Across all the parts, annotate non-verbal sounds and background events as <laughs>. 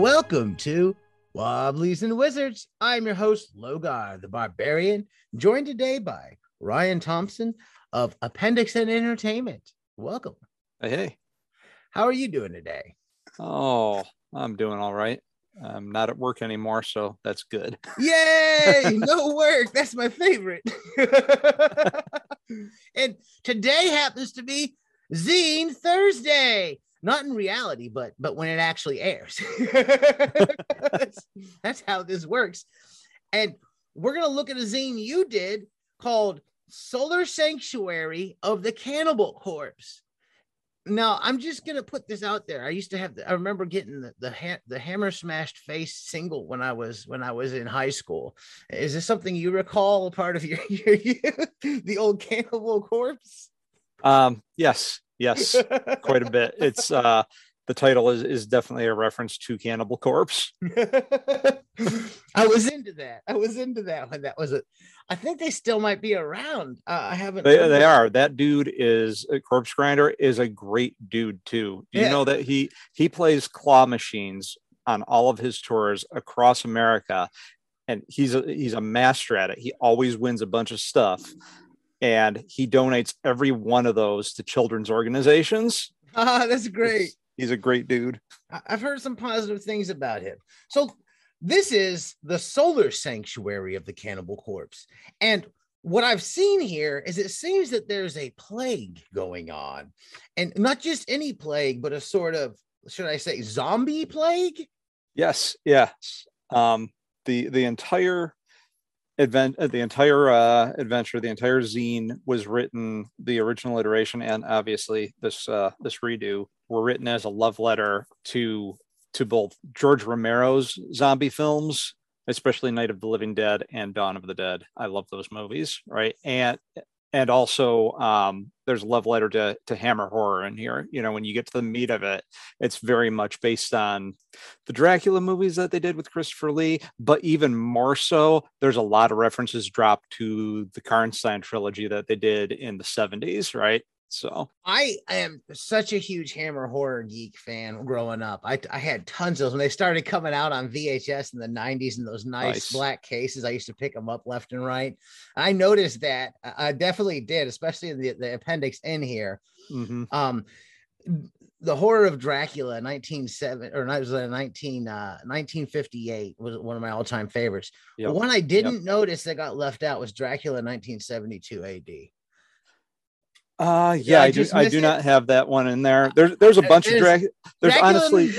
Welcome to Wobblies and Wizards. I'm your host, Logar the Barbarian, joined today by Ryan Thompson of Appendix N Entertainment. Welcome. Hey, hey. How are you doing today? Oh, I'm doing all right. I'm not at work anymore, so that's good. Yay! <laughs> No work. That's my favorite. <laughs> and today happens to be Zine Thursday. Not in reality, but but when it actually airs. that's, <laughs> <laughs> that's how this works. And we're gonna look at a zine you did called Solar Sanctuary of the Cannibal Corpse. Now, I'm just gonna put this out there. I used to have. The, I remember getting the the, ha- the hammer smashed face single when I was when I was in high school. Is this something you recall? A part of your, <laughs> your youth? the old Cannibal Corpse? Um, yes, yes, quite a bit. It's <laughs> uh, the title is is definitely a reference to Cannibal Corpse. <laughs> I was into that. I was into that when that was it. I think they still might be around. Uh, I haven't. They, they are. That dude is a corpse grinder. Is a great dude too. Do you Yeah. know that he he plays claw machines on all of his tours across America, and he's a he's a master at it. He always wins a bunch of stuff, and he donates every one of those to children's organizations. <laughs> Ah, that's great. He's a great dude. I've heard some positive things about him. So this is the solar sanctuary of the cannibal corpse. And what I've seen here is it seems that there's a plague going on. And not just any plague, but a sort of, should I say, zombie plague? Yes, yes. Um, the the entire event, uh, the entire uh, adventure, the entire zine was written. The original iteration and obviously this uh, this redo were written as a love letter to to both George Romero's zombie films, especially Night of the Living Dead and Dawn of the Dead. I love those movies, right? And and also um, there's a love letter to to Hammer horror in here. You know, when you get to the meat of it, it's very much based on the Dracula movies that they did with Christopher Lee, but even more so, there's a lot of references dropped to the Karnstein trilogy that they did in the 70s, right? So I am such a huge Hammer horror geek fan growing up. I, I had tons of those when they started coming out on VHS in the 90s in those nice, Nice. black cases. I used to pick them up left and right. I noticed that I definitely did, especially in the, the appendix in here. mhm. Um, the horror of Dracula, 1907 or was uh, 19 uh 1958 was one of my all-time favorites. Yep. One I didn't notice that got left out was Dracula 1972 AD. Uh yeah, I I, do I do it? not have that one in there. There's there's a bunch of there's- Dracula. There's Dracula- honestly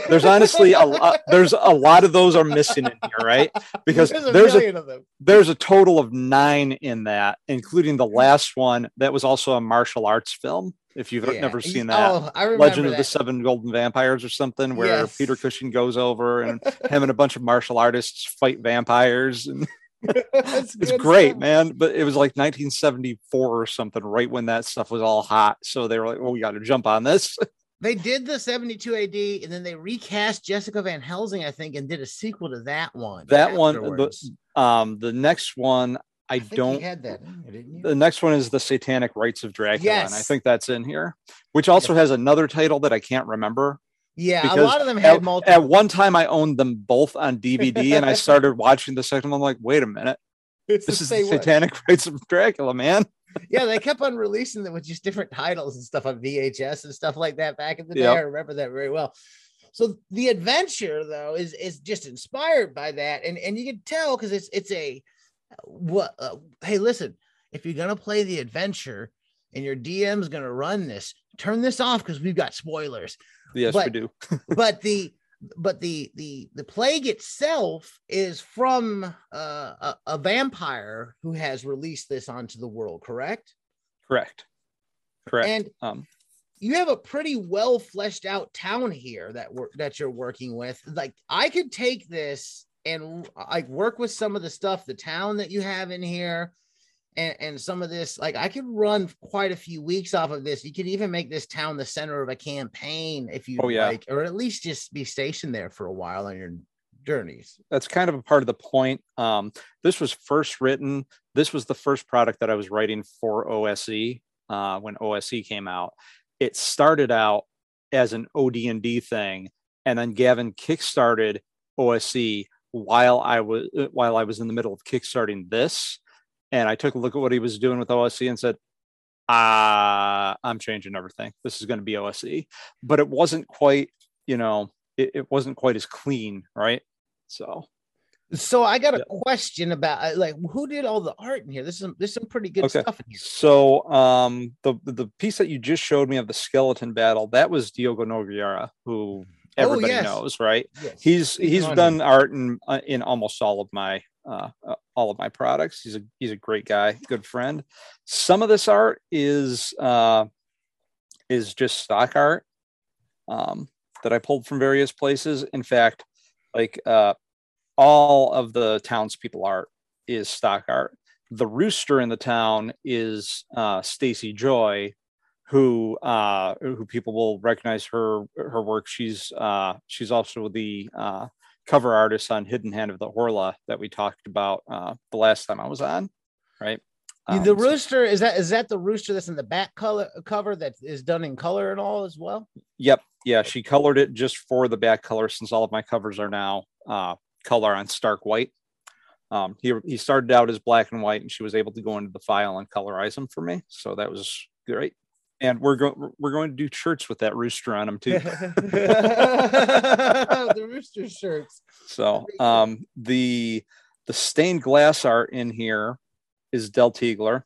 <laughs> there's honestly a lot there's a lot of those are missing in here, right? <laughs> Because there's a there's a of them. there's a total of nine in that, including the last one that was also a martial arts film. If you've Yeah. never seen that, Oh, I remember Legend of the Seven Golden Vampires or something, where Yes. Peter Cushing goes over and him and a bunch of martial artists fight vampires. And <laughs> it's great, stuff. man. But it was like 1974 or something, right when that stuff was all hot. So they were like, "Oh, we got to jump on this." <laughs> They did the 72 AD and then they recast Jessica Van Helsing, I think, and did a sequel to that one. That one, the- Um, the next one, I, I don't. had that, didn't you? The next one is the Satanic Rites of Dracula, and I think that's in here, which also has another title that I can't remember. Yeah, a lot of them had at, multiple. at one time I owned them both on DVD, and I <laughs> started watching the second one. I'm like, wait a minute, It's this is. Satanic <laughs> Rites of Dracula, man. yeah, they kept on releasing them with just different titles and stuff on VHS and stuff like that back in the day. Yep. I remember that very well. So the adventure though is is just inspired by that, and and you can tell because it's it's a what? Uh, hey, listen, if you're gonna play the adventure and your DM's gonna run this, turn this off because we've got spoilers. Yes, we But- do. <laughs> but the but the the the plague itself is from uh, a, a vampire who has released this onto the world correct Correct. Correct. and um, you have a pretty well fleshed out town here that work that you're working with like i could take this and like work with some of the stuff the town that you have in here and, and some of this like i could run quite a few weeks off of this you could even make this town the center of a campaign if you Oh, yeah. like or at least just be stationed there for a while on your journeys that's kind of a part of the point. Um, this was first written. This was the first product that I was writing for OSE uh, when OSE came out. It started out as an OD&D thing, and then Gavin kickstarted OSE while I was uh, while I was in the middle of kickstarting this, and I took a look at what he was doing with OSE and said, "Ah, I'm changing everything. This is going to be OSE. But it wasn't quite, you know, it, it wasn't quite as clean, right? So so I got a yeah. question about uh, like who did all the art in here? This is some, there's some pretty good okay. stuff in here. So um the the piece that you just showed me of the skeleton battle that was Diogo Nogueira, who everybody oh, yes. knows, right? Yes. He's he's, he's done art in uh, in almost all of my uh, uh, all of my products. He's a he's a great guy, good friend. Some of this art is uh is just stock art um that I pulled from various places. In fact, like uh all of the townspeople art is stock art. The rooster in the town is uh, Stacy Joy, who uh, who people will recognize her her work. She's uh, she's also the uh, cover artist on Hidden Hand of the Horla that we talked about uh, the last time I was on, right? Um, the rooster is that is that the rooster that's in the back color cover that is done in color and all as well? Yep, yeah, she colored it just for the back color since all of my covers are now uh, color on stark white. Um, he, he started out as black and white, and she was able to go into the file and colorize them for me. So that was great. And we're going we're going to do shirts with that rooster on them too. <laughs> the rooster shirts. So um, the the stained glass art in here is Del Teigeler,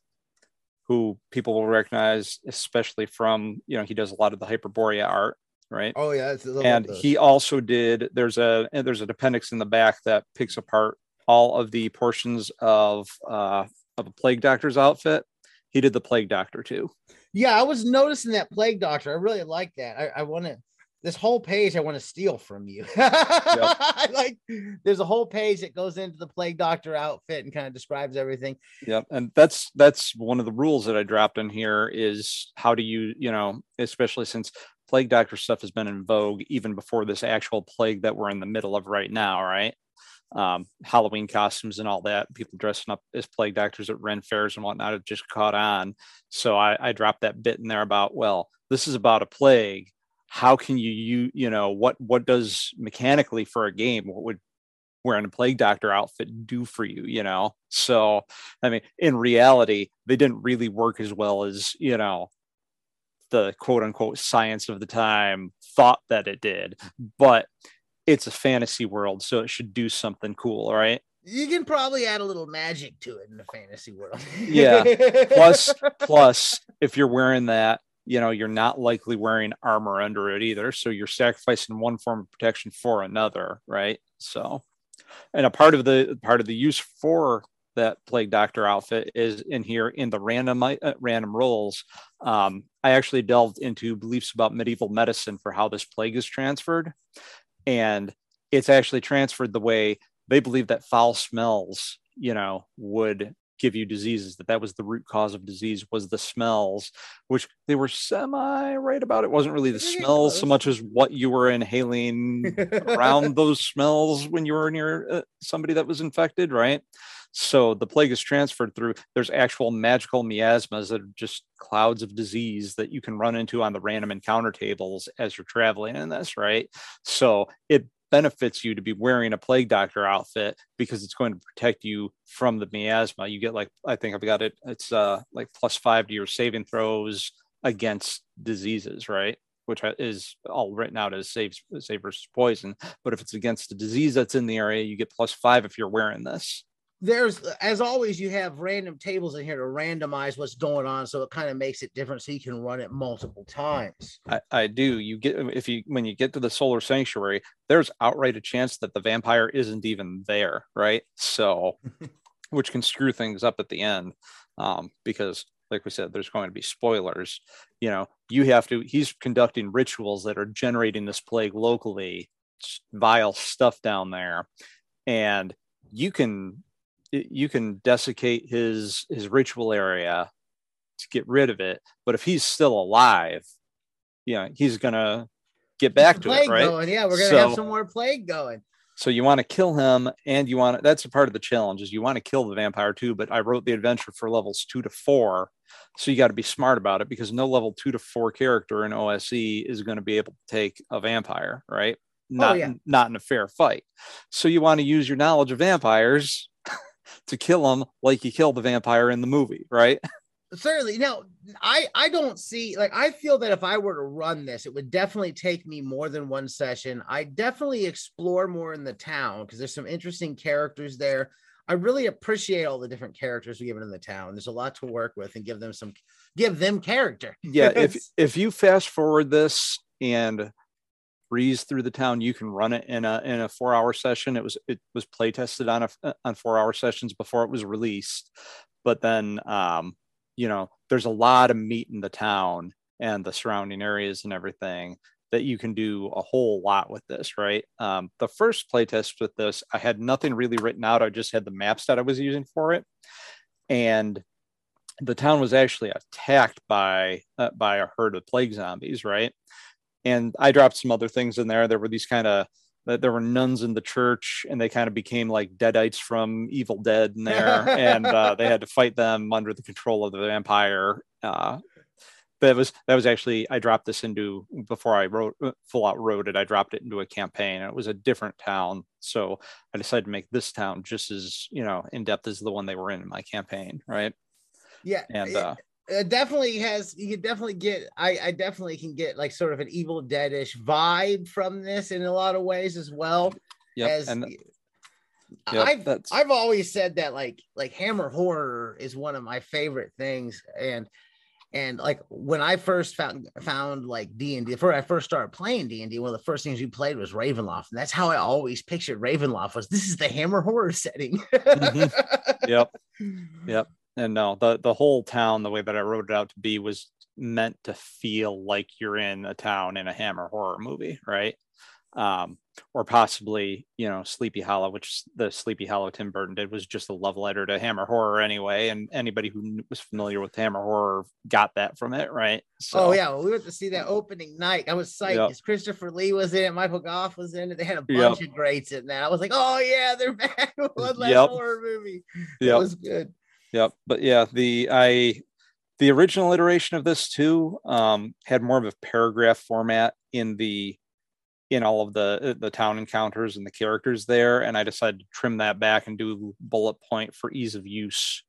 who people will recognize, especially from you know he does a lot of the Hyperborea art right? Oh yeah, and he also did. There's a there's an appendix in the back that picks apart all of the portions of uh, of a plague doctor's outfit. He did the plague doctor too. Yeah, I was noticing that plague doctor. I really like that. I, I want to this whole page I want to steal from you. <laughs> yep. like there's a whole page that goes into the plague doctor outfit and kind of describes everything. Yep. And that's that's one of the rules that I dropped in here is how do you, you know, especially since plague doctor stuff has been in vogue even before this actual plague that we're in the middle of right now, right? Um, Halloween costumes and all that, people dressing up as plague doctors at Ren fairs and whatnot have just caught on. So I, I dropped that bit in there about, well, this is about a plague. How can you, you, you know, what, what does mechanically for a game, what would wearing a plague doctor outfit do for you, you know? So, I mean, in reality, they didn't really work as well as, you know, the quote unquote science of the time thought that it did, but it's a fantasy world, so it should do something cool, right? You can probably add a little magic to it in the fantasy world. yeah. <laughs> Plus, plus, if you're wearing that, you know, you're not likely wearing armor under it either. So you're sacrificing one form of protection for another, right? So, and a part of the part of the use for that plague doctor outfit is in here in the random uh, random rolls. Um, I actually delved into beliefs about medieval medicine for how this plague is transferred, and it's actually transferred the way they believe that foul smells, you know, would give you diseases that that was the root cause of disease was the smells which they were semi right about. It wasn't really the smells so much as what you were inhaling <laughs> around those smells when you were near uh, somebody that was infected right so the plague is transferred through. There's actual magical miasmas that are just clouds of disease that you can run into on the random encounter tables as you're traveling in this, right? So it benefits you to be wearing a plague doctor outfit because it's going to protect you from the miasma. You get like I think I've got it. It's uh like plus five to your saving throws against diseases, right? Which is all written out as save, save versus poison. But if it's against a disease that's in the area, you get plus five if you're wearing this there's as always you have random tables in here to randomize what's going on so it kind of makes it different so you can run it multiple times. I, I, do. You get if you when you get to the solar sanctuary there's outright a chance that the vampire isn't even there right? So <laughs> which can screw things up at the end um, because like we said there's going to be spoilers. You know you have to he's conducting rituals that are generating this plague locally vile stuff down there. And you can you can desiccate his his ritual area to get rid of it but if he's still alive you know he's gonna get back to it right going. yeah we're gonna so, have some more plague going so you want to kill him and you want to, that's a part of the challenge is you want to kill the vampire too but i wrote the adventure for levels two to four so you got to be smart about it because no level two to four character in ose is going to be able to take a vampire right oh, not Oh, yeah. not in a fair fight. So you want to use your knowledge of vampires to kill him like you kill the vampire in the movie, right? <laughs> certainly. Now, i i don't see like i feel that if i were to run this it would definitely take me more than one session. I definitely explore more in the town because there's some interesting characters there. I really appreciate all the different characters we given in the town. There's a lot to work with and give them some give them character. Yeah, if <laughs> if you fast forward this and breeze through the town, you can run it in a in a four hour session. It was it was play tested on a on four hour sessions before it was released, but then um, you know, there's a lot of meat in the town and the surrounding areas and everything that you can do a whole lot with this, right? Um, the first playtest with this, I had nothing really written out. I just had the maps that I was using for it, and the town was actually attacked by uh, by a herd of plague zombies, right? And I dropped some other things in there. There were these kind of there were nuns in the church, and they kind of became like deadites from Evil Dead in there, and uh, <laughs> they had to fight them under the control of the vampire. Uh, that was that was actually I dropped this into before I wrote uh, full out wrote it. I dropped it into a campaign, and it was a different town. So I decided to make this town just as you know in depth as the one they were in in my campaign, right? yeah And it, uh, it definitely has you can definitely get I, I definitely can get like sort of an evil deadish vibe from this in a lot of ways as well Yep, as and I've that's I've always said that like like Hammer horror is one of my favorite things and and like when I first found found like D and D, before I first started playing D and D, one of the first things we played was Ravenloft, and that's how I always pictured Ravenloft was this is the Hammer horror setting. Mm-hmm. <laughs> yep, yep. And no, the the whole town, the way that I wrote it out to be, was meant to feel like you're in a town in a Hammer horror movie, right? Um, or possibly, you know, Sleepy Hollow, which the Sleepy Hollow Tim Burton did was just a love letter to Hammer horror anyway. And anybody who was familiar with Hammer horror got that from it, right? So oh yeah, well, we went to see that opening night. I was psyched. Yep. Christopher Lee was in it, Michael Gough was in it. They had a Yep. bunch of greats in that. I was like, oh yeah, they're <laughs> back. <laughs> One last Yep. horror movie. It was good. Yep. But yeah, the I the original iteration of this too um, had more of a paragraph format in the in all of the uh, the town encounters and the characters there, and I decided to trim that back and do bullet point for ease of use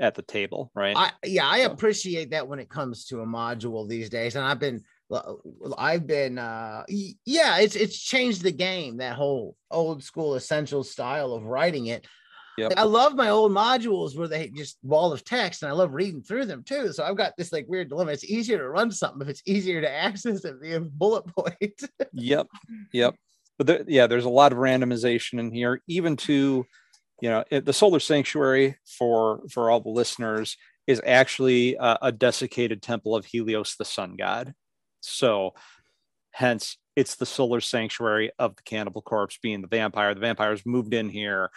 at the table. Right. I yeah, I So- appreciate that when it comes to a module these days, and I've been I've been uh yeah, it's it's changed the game. That whole old school essential style of writing it. Yep. I love my old modules where they just wall of text, and I love reading through them too. So I've got this like weird dilemma. It's easier to run something if it's easier to access it via bullet point. <laughs> yep yep but there, yeah there's a lot of randomization in here even to you know it, the solar sanctuary for for all the listeners is actually a, a desiccated temple of helios the sun god so hence it's the solar sanctuary of the cannibal corpse being the vampire the vampire's moved in here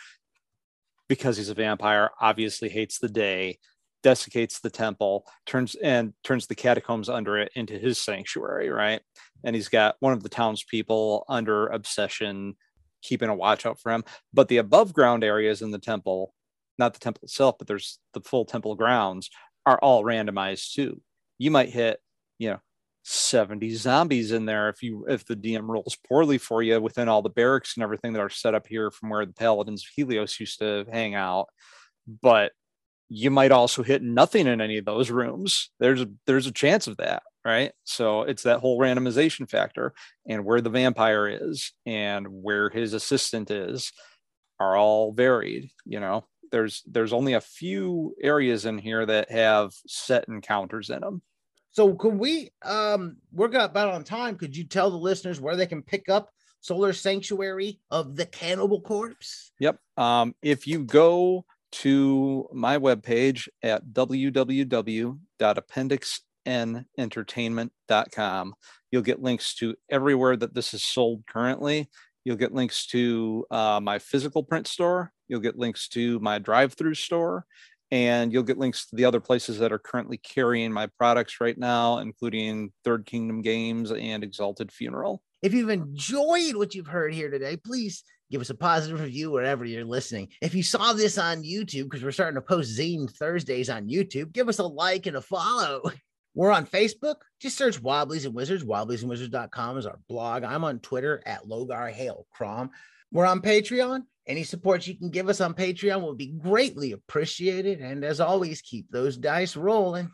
because he's a vampire obviously hates the day desiccates the temple turns and turns the catacombs under it into his sanctuary right? And he's got one of the townspeople under obsession keeping a watch out for him. But the above ground areas in the temple not the temple itself but there's the full temple grounds are all randomized too. You might hit you know 70 zombies in there if you if the dm rolls poorly for you within all the barracks and everything that are set up here from where the paladins of helios used to hang out. But you might also hit nothing in any of those rooms. There's a there's a chance of that right? So it's that whole randomization factor and where the vampire is and where his assistant is are all varied you know? There's there's only a few areas in here that have set encounters in them So could we um we're about on time. Could you tell the listeners where they can pick up Solar Sanctuary of the Cannibal Corpse? Yep. Um, if you go to my webpage at www.appendixnentertainment.com, you'll get links to everywhere that this is sold currently. You'll get links to uh, my physical print store. You'll get links to my drive-through store, and you'll get links to the other places that are currently carrying my products right now, including Third Kingdom Games and Exalted Funeral. If you've enjoyed what you've heard here today, please give us a positive review wherever you're listening. If you saw this on YouTube, because we're starting to post Zine Thursdays on YouTube, give us a like and a follow. <laughs> We're on Facebook. Just search Wobblies and Wizards. Wobbliesandwizards.com is our blog. I'm on Twitter at Logar Hale Crom. We're on Patreon. Any support you can give us on Patreon will be greatly appreciated. And as always, keep those dice rolling.